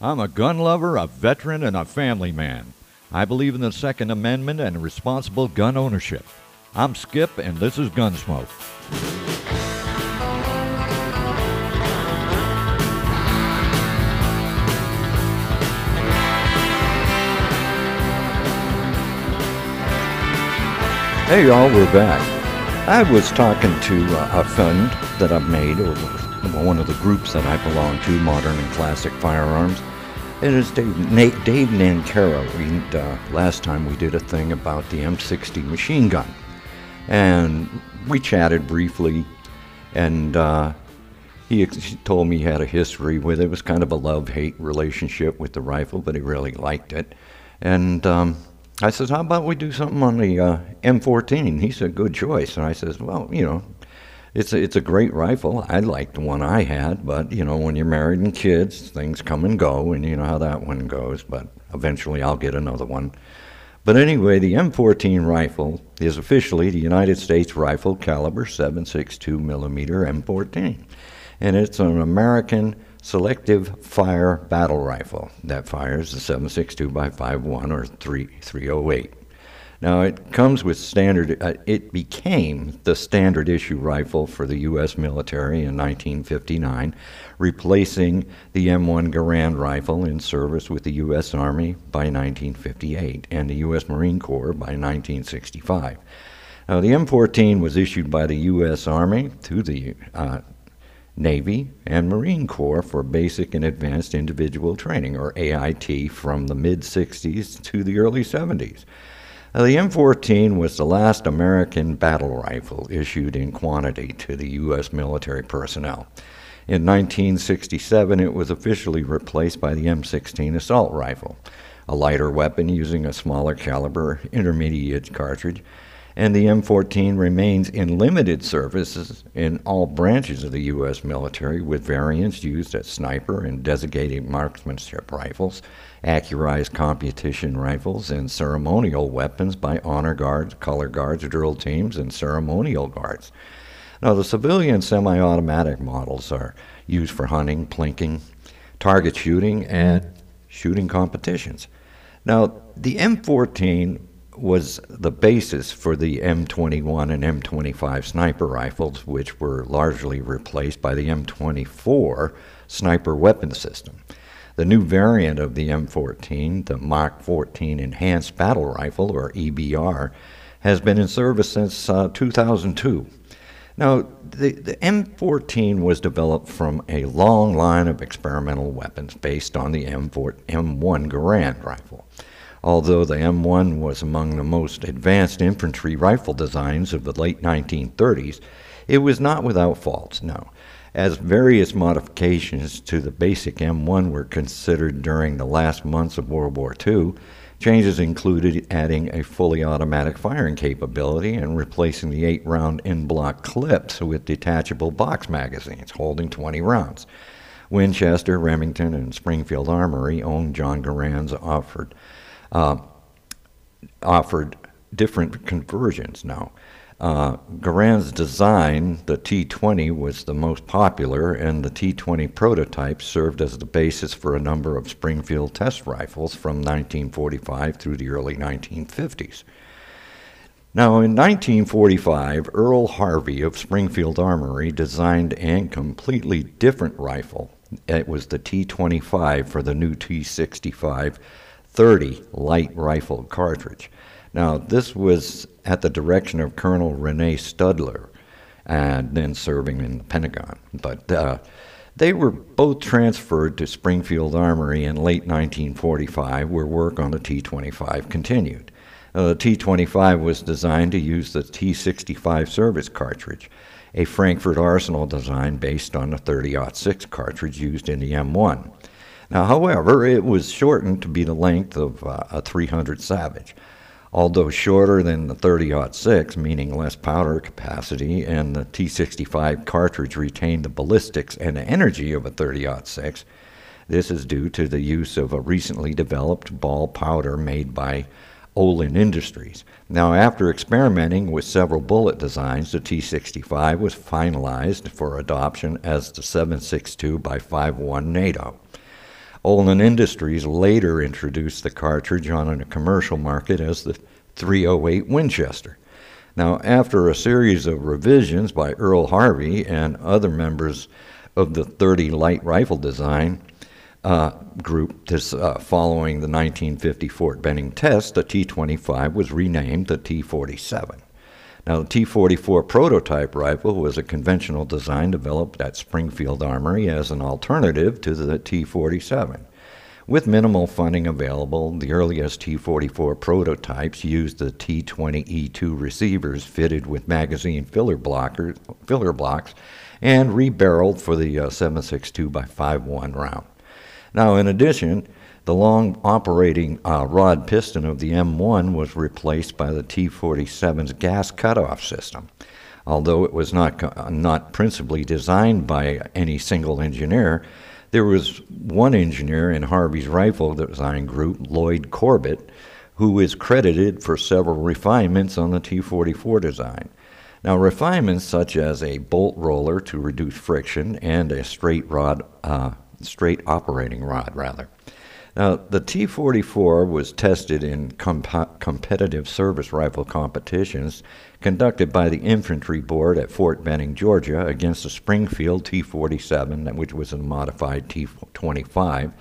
I'm a gun lover, a veteran, and a family man. I believe in the Second Amendment and responsible gun ownership. I'm Skip, and this is Gunsmoke. Hey y'all, we're back. I was talking to uh, a friend that I've made over one of the groups that I belong to, Modern and Classic Firearms. It is Dave, Nate, Dave Nancarrow. We, uh, last time we did a thing about the M60 machine gun. And we chatted briefly, and uh, he, he told me he had a history with it. It was kind of a love hate relationship with the rifle, but he really liked it. And um, I said, How about we do something on the uh, M14? He said, Good choice. And I says, Well, you know, it's a, it's a great rifle. I liked the one I had, but you know, when you're married and kids, things come and go, and you know how that one goes. But eventually, I'll get another one. But anyway, the M14 rifle is officially the United States rifle caliber 7.62 millimeter M14, and it's an American selective fire battle rifle that fires the 7.62 by 5.1 or 3, 308. Now it comes with standard. Uh, it became the standard issue rifle for the U.S. military in 1959, replacing the M1 Garand rifle in service with the U.S. Army by 1958 and the U.S. Marine Corps by 1965. Now the M14 was issued by the U.S. Army to the uh, Navy and Marine Corps for basic and advanced individual training, or AIT, from the mid 60s to the early 70s. Now, the M14 was the last American battle rifle issued in quantity to the U.S. military personnel. In 1967, it was officially replaced by the M16 assault rifle, a lighter weapon using a smaller caliber intermediate cartridge, and the M14 remains in limited services in all branches of the U.S. military, with variants used as sniper and designated marksmanship rifles, accurized competition rifles, and ceremonial weapons by honor guards, color guards, drill teams, and ceremonial guards. Now, the civilian semi automatic models are used for hunting, plinking, target shooting, and shooting competitions. Now, the M14 was the basis for the M21 and M25 sniper rifles, which were largely replaced by the M24 sniper weapon system. The new variant of the M14, the Mark 14 Enhanced Battle Rifle, or EBR, has been in service since uh, 2002. Now, the, the M14 was developed from a long line of experimental weapons based on the M4, M1 Garand rifle. Although the M1 was among the most advanced infantry rifle designs of the late 1930s, it was not without faults, no, as various modifications to the basic M1 were considered during the last months of World War II. Changes included adding a fully automatic firing capability and replacing the eight round en bloc clips with detachable box magazines holding 20 rounds. Winchester, Remington, and Springfield Armory owned John Garand's offered uh, offered different conversions now. Uh, Garand's design, the T20, was the most popular, and the T20 prototype served as the basis for a number of Springfield test rifles from 1945 through the early 1950s. Now, in 1945, Earl Harvey of Springfield Armory designed a completely different rifle. It was the T 25 for the new T 65 30 light rifle cartridge. Now, this was at the direction of Colonel Rene Studler, and then serving in the Pentagon. But uh, they were both transferred to Springfield Armory in late 1945, where work on the T 25 continued. Uh, the T 25 was designed to use the T 65 service cartridge, a Frankford Arsenal design based on the 30 6 cartridge used in the M1. Now, however, it was shortened to be the length of uh, a 300 Savage. Although shorter than the 30 6, meaning less powder capacity, and the T 65 cartridge retained the ballistics and energy of a 30 6, this is due to the use of a recently developed ball powder made by Olin Industries. Now, after experimenting with several bullet designs, the T 65 was finalized for adoption as the 762 by 51 NATO. Olin Industries later introduced the cartridge on a commercial market as the 308 Winchester. Now, after a series of revisions by Earl Harvey and other members of the 30 light rifle design uh, group, this, uh, following the 1950 Fort Benning test, the T 25 was renamed the T 47. Now, the T 44 prototype rifle was a conventional design developed at Springfield Armory as an alternative to the T 47. With minimal funding available, the earliest T 44 prototypes used the T 20E2 receivers fitted with magazine filler, blockers, filler blocks and rebarreled for the uh, 7.62 by 5.1 round. Now, in addition, the long operating uh, rod piston of the M1 was replaced by the T-47's gas cutoff system. Although it was not, uh, not principally designed by any single engineer, there was one engineer in Harvey's rifle design group, Lloyd Corbett, who is credited for several refinements on the T-44 design. Now, refinements such as a bolt roller to reduce friction and a straight rod, uh, straight operating rod, rather. Now, the T 44 was tested in comp- competitive service rifle competitions conducted by the Infantry Board at Fort Benning, Georgia, against the Springfield T 47, which was a modified T 25,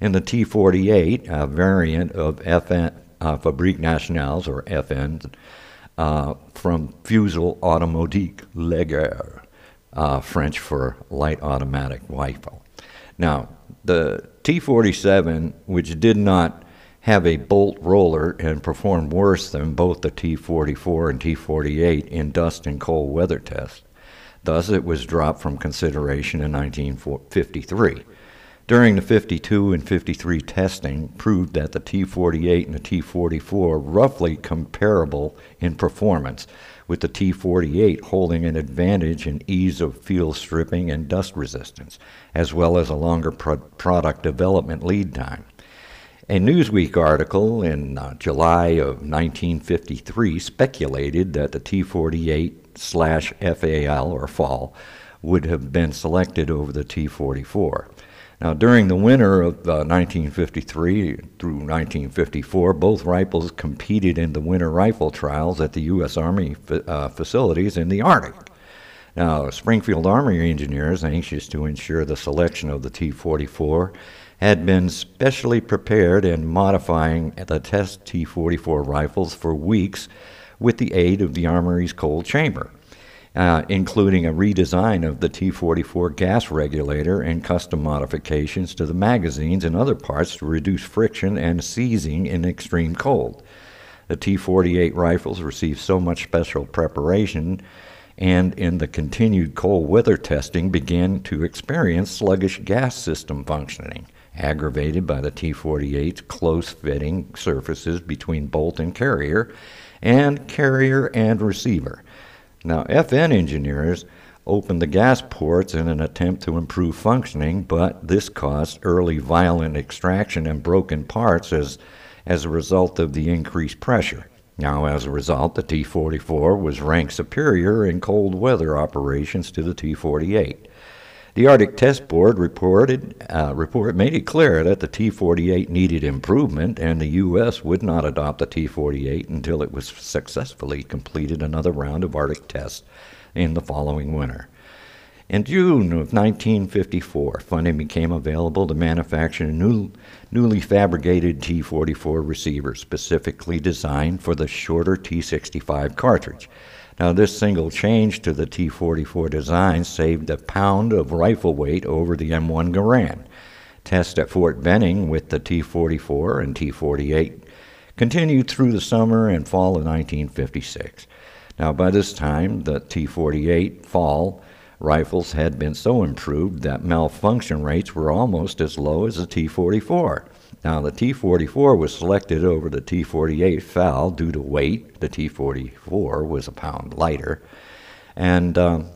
and the T 48, a variant of FN, uh, Fabrique Nationales, or FN, uh, from Fusil Automatique Léger, uh, French for light automatic rifle. Now, the T 47, which did not have a bolt roller and performed worse than both the T 44 and T 48 in dust and cold weather tests. Thus, it was dropped from consideration in 1953. During the 52 and 53 testing proved that the T 48 and the T 44 are roughly comparable in performance, with the T-48 holding an advantage in ease of field stripping and dust resistance, as well as a longer pro- product development lead time. A Newsweek article in uh, July of 1953 speculated that the T-48 slash FAL or FAL would have been selected over the T-44. Now, during the winter of uh, 1953 through 1954, both rifles competed in the winter rifle trials at the U.S. Army uh, facilities in the Arctic. Now, Springfield Army engineers, anxious to ensure the selection of the T 44, had been specially prepared and modifying the test T 44 rifles for weeks with the aid of the Armory's cold chamber uh, including a redesign of the T 44 gas regulator and custom modifications to the magazines and other parts to reduce friction and seizing in extreme cold. The T 48 rifles received so much special preparation and in the continued cold weather testing began to experience sluggish gas system functioning, aggravated by the T 48's close fitting surfaces between bolt and carrier, and carrier and receiver. Now, FN engineers opened the gas ports in an attempt to improve functioning, but this caused early violent extraction and broken parts as, as a result of the increased pressure. Now, as a result, the T 44 was ranked superior in cold weather operations to the T 48. The Arctic Test Board reported uh, report made it clear that the T-48 needed improvement, and the U.S. would not adopt the T-48 until it was successfully completed another round of Arctic tests in the following winter. In June of 1954, funding became available to manufacture a new, newly fabricated T 44 receiver specifically designed for the shorter T 65 cartridge. Now, this single change to the T 44 design saved a pound of rifle weight over the M1 Garand. Tests at Fort Benning with the T 44 and T 48 continued through the summer and fall of 1956. Now, by this time, the T 48 FAL rifles had been so improved that malfunction rates were almost as low as the T 44. Now, the T 44 was selected over the T 48 FAL due to weight. The T 44 was a pound lighter. And um,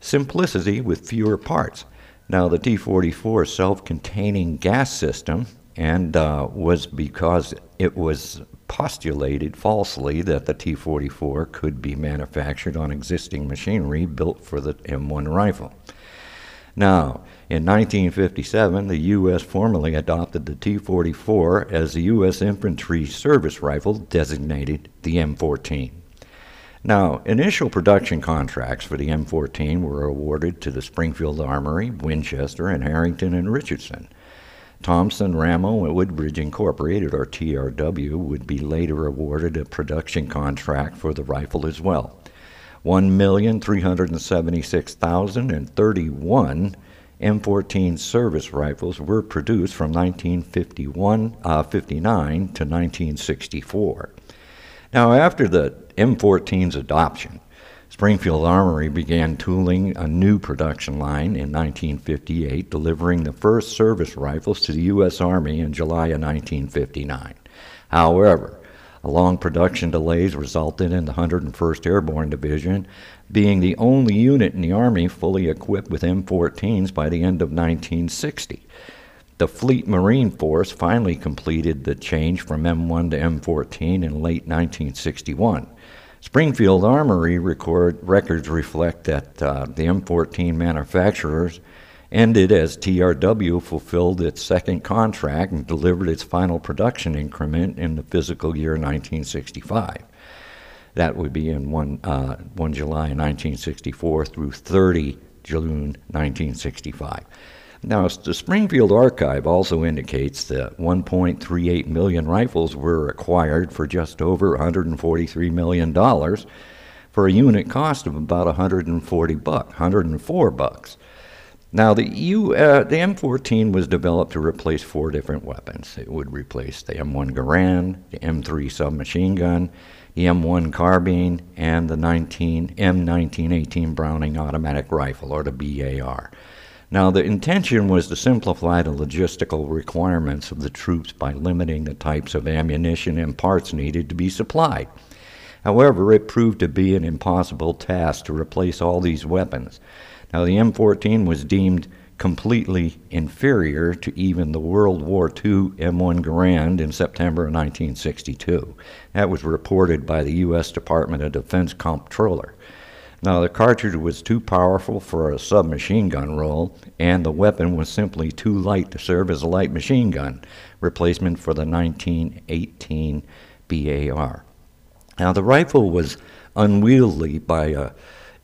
simplicity with fewer parts. Now, the T 44 self containing gas system and uh, was because it was postulated falsely that the T 44 could be manufactured on existing machinery built for the M1 rifle. Now, in 1957, the U.S. formally adopted the T 44 as the U.S. infantry service rifle designated the M14. Now, initial production contracts for the M14 were awarded to the Springfield Armory, Winchester, and Harrington and Richardson. Thompson, Ramo, and Wooldridge Incorporated, or TRW, would be later awarded a production contract for the rifle as well. 1,376,031 M14 service rifles were produced from 1951 uh, 59 to 1964. Now, after the M14's adoption, Springfield Armory began tooling a new production line in 1958, delivering the first service rifles to the U.S. Army in July of 1959. However, long production delays resulted in the 101st Airborne Division being the only unit in the Army fully equipped with M14s by the end of 1960. The Fleet Marine Force finally completed the change from M1 to M14 in late 1961. Springfield Armory record, records reflect that uh, the M14 manufacturers ended as TRW fulfilled its second contract and delivered its final production increment in the fiscal year 1965. That would be in 1, uh, 1 July 1964 through 30 June 1965. Now, the Springfield Archive also indicates that 1.38 million rifles were acquired for just over $143 million for a unit cost of about 140 bucks, 104 bucks. Now, the, uh, the M14 was developed to replace four different weapons. It would replace the M1 Garand, the M3 submachine gun, the M1 carbine, and the 19, M1918 Browning automatic rifle, or the BAR. Now, the intention was to simplify the logistical requirements of the troops by limiting the types of ammunition and parts needed to be supplied. However, it proved to be an impossible task to replace all these weapons. Now, the M14 was deemed completely inferior to even the World War II M1 Garand in September of 1962. That was reported by the U.S. Department of Defense comptroller. Now, the cartridge was too powerful for a submachine gun role, and the weapon was simply too light to serve as a light machine gun, replacement for the 1918 BAR. Now, the rifle was unwieldy by a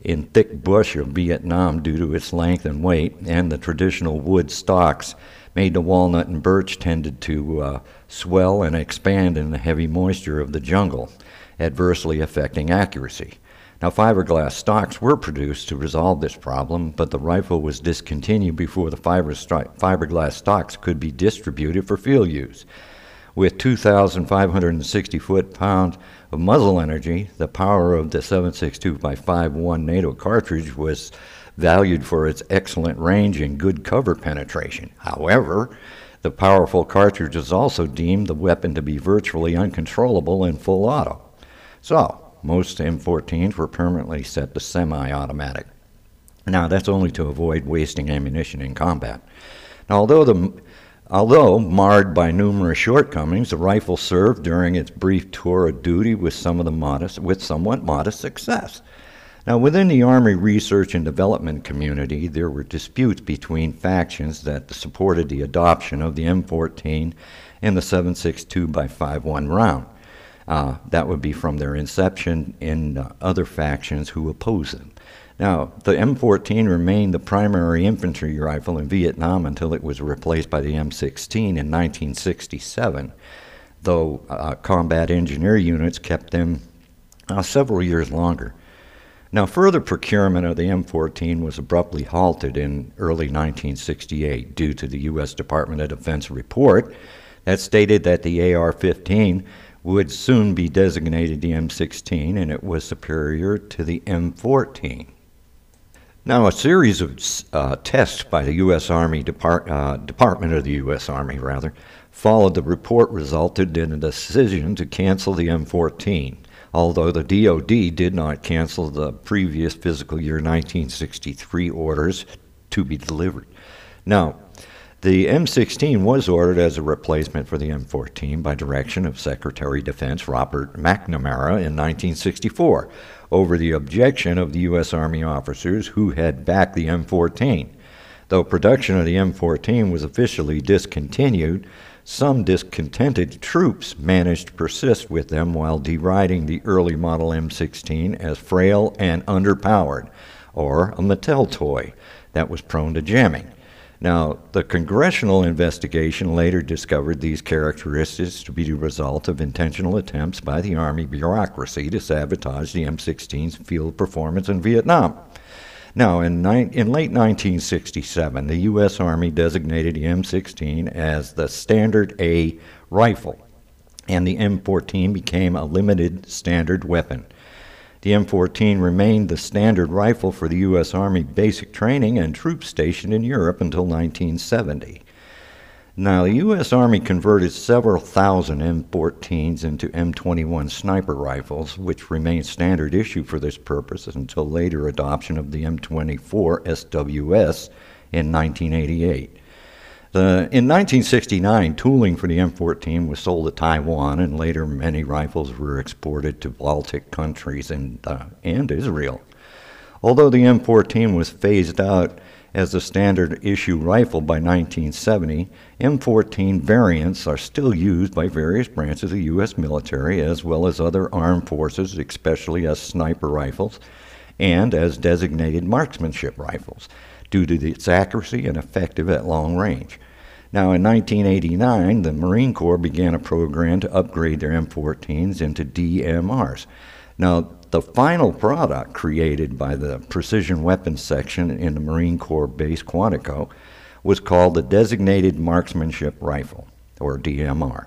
in thick bush of Vietnam due to its length and weight, and the traditional wood stocks made the walnut and birch tended to uh, swell and expand in the heavy moisture of the jungle, adversely affecting accuracy. Now, fiberglass stocks were produced to resolve this problem, but the rifle was discontinued before the fiber fiberglass stocks could be distributed for field use. With 2,560 foot pounds of muzzle energy, the power of the 7.62 by 5.1 NATO cartridge was valued for its excellent range and good cover penetration. However, the powerful cartridge was also deemed the weapon to be virtually uncontrollable in full auto. So, most M14s were permanently set to semi automatic. Now, that's only to avoid wasting ammunition in combat. Now, although, the, although marred by numerous shortcomings, the rifle served during its brief tour of duty with, some of the modest, with somewhat modest success. Now, within the Army research and development community, there were disputes between factions that supported the adoption of the M14 and the 7.62 by 5.1 round. Uh, that would be from their inception in uh, other factions who oppose them. Now, the M14 remained the primary infantry rifle in Vietnam until it was replaced by the M16 in 1967, though uh, combat engineer units kept them uh, several years longer. Now, further procurement of the M14 was abruptly halted in early 1968 due to the U.S. Department of Defense report that stated that the AR 15 would soon be designated the M16, and it was superior to the M14. Now, a series of uh, tests by the U.S. Army Depart- uh, Department of the U.S. Army, rather, followed the report resulted in a decision to cancel the M14, although the DoD did not cancel the previous fiscal year 1963 orders to be delivered. Now, the M16 was ordered as a replacement for the M14 by direction of Secretary of Defense Robert McNamara in 1964 over the objection of the U.S. Army officers who had backed the M14. Though production of the M14 was officially discontinued, some discontented troops managed to persist with them while deriding the early model M16 as frail and underpowered, or a Mattel toy that was prone to jamming. Now, the congressional investigation later discovered these characteristics to be the result of intentional attempts by the Army bureaucracy to sabotage the M16's field performance in Vietnam. Now, in, ni- in late 1967, the U.S. Army designated the M16 as the Standard A rifle, and the M14 became a limited standard weapon. The M14 remained the standard rifle for the U.S. Army basic training and troops stationed in Europe until 1970. Now, the U.S. Army converted several thousand M14s into M21 sniper rifles, which remained standard issue for this purpose until later adoption of the M24 SWS in 1988. The, in 1969, tooling for the M14 was sold to Taiwan, and later many rifles were exported to Baltic countries and, uh, and Israel. Although the M14 was phased out as the standard issue rifle by 1970, M14 variants are still used by various branches of the U.S. military as well as other armed forces, especially as sniper rifles and as designated marksmanship rifles due to its accuracy and effective at long range. Now, in 1989, the Marine Corps began a program to upgrade their M14s into DMRs. Now, the final product created by the Precision Weapons Section in the Marine Corps base Quantico was called the Designated Marksmanship Rifle, or DMR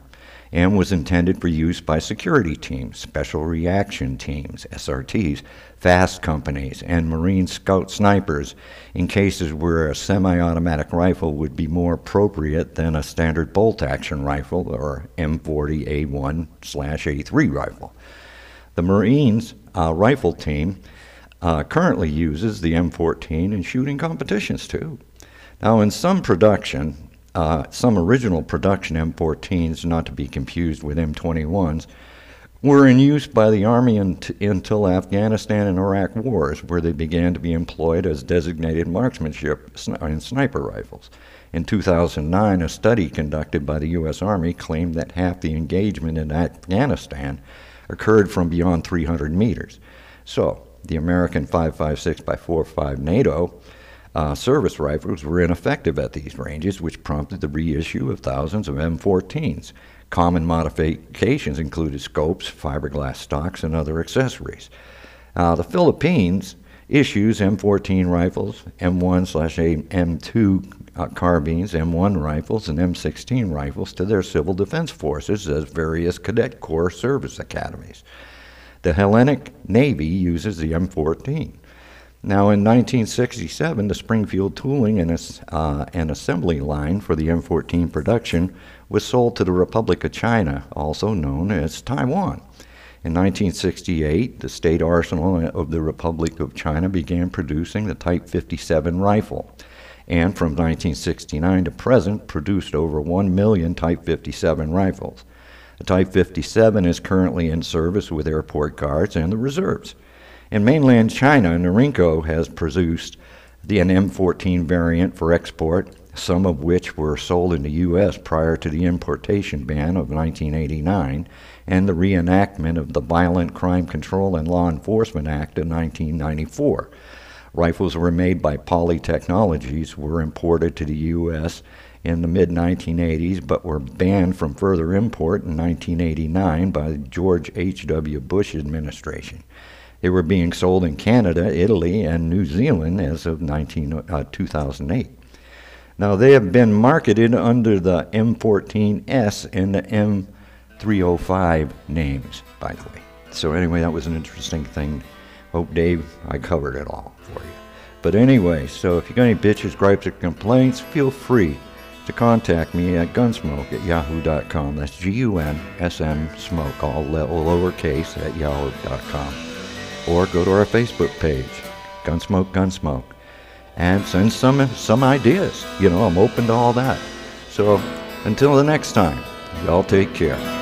and was intended for use by security teams, special reaction teams, SRTs, fast companies, and Marine scout snipers in cases where a semi automatic rifle would be more appropriate than a standard bolt action rifle or M40A1 A3 rifle. The Marines uh, rifle team uh, currently uses the M14 in shooting competitions too. Now, in some production, uh, some original production M14s, not to be confused with M21s, were in use by the Army until Afghanistan and Iraq wars, where they began to be employed as designated marksmanship and sniper rifles. In 2009, a study conducted by the U.S. Army claimed that half the engagement in Afghanistan occurred from beyond 300 meters. So, the American 5.56 by 4.5 NATO uh, service rifles were ineffective at these ranges, which prompted the reissue of thousands of M14s. Common modifications included scopes, fiberglass stocks, and other accessories. Uh, the Philippines issues M14 rifles, M1 slash M2 uh, carbines, M1 rifles, and M16 rifles to their civil defense forces as various cadet corps service academies. The Hellenic Navy uses the M14. Now, in 1967, the Springfield tooling and, uh, and assembly line for the M14 production was sold to the Republic of China, also known as Taiwan. In 1968, the State Arsenal of the Republic of China began producing the Type 57 rifle, and from 1969 to present produced over 1 million Type 57 rifles. The Type 57 is currently in service with airport guards and the reserves. In mainland China, Norinco has produced the an M14 variant for export, some of which were sold in the U.S. prior to the importation ban of 1989 and the reenactment of the Violent Crime Control and Law Enforcement Act of 1994. Rifles were made by Poly Technologies, were imported to the U.S. in the mid 1980s, but were banned from further import in 1989 by the George H.W. Bush administration. They were being sold in Canada, Italy, and New Zealand as of 19, uh, 2008. Now, they have been marketed under the M14S and the M305 names, by the way. So, anyway, that was an interesting thing. Hope, Dave, I covered it all for you. But anyway, so if you got any bitches, gripes, or complaints, feel free to contact me at gunsmoke at yahoo.com. That's G U N S M smoke, all lowercase at yahoo.com or go to our Facebook page, Gunsmoke Gunsmoke, and send some some ideas. You know, I'm open to all that. So until the next time, y'all take care.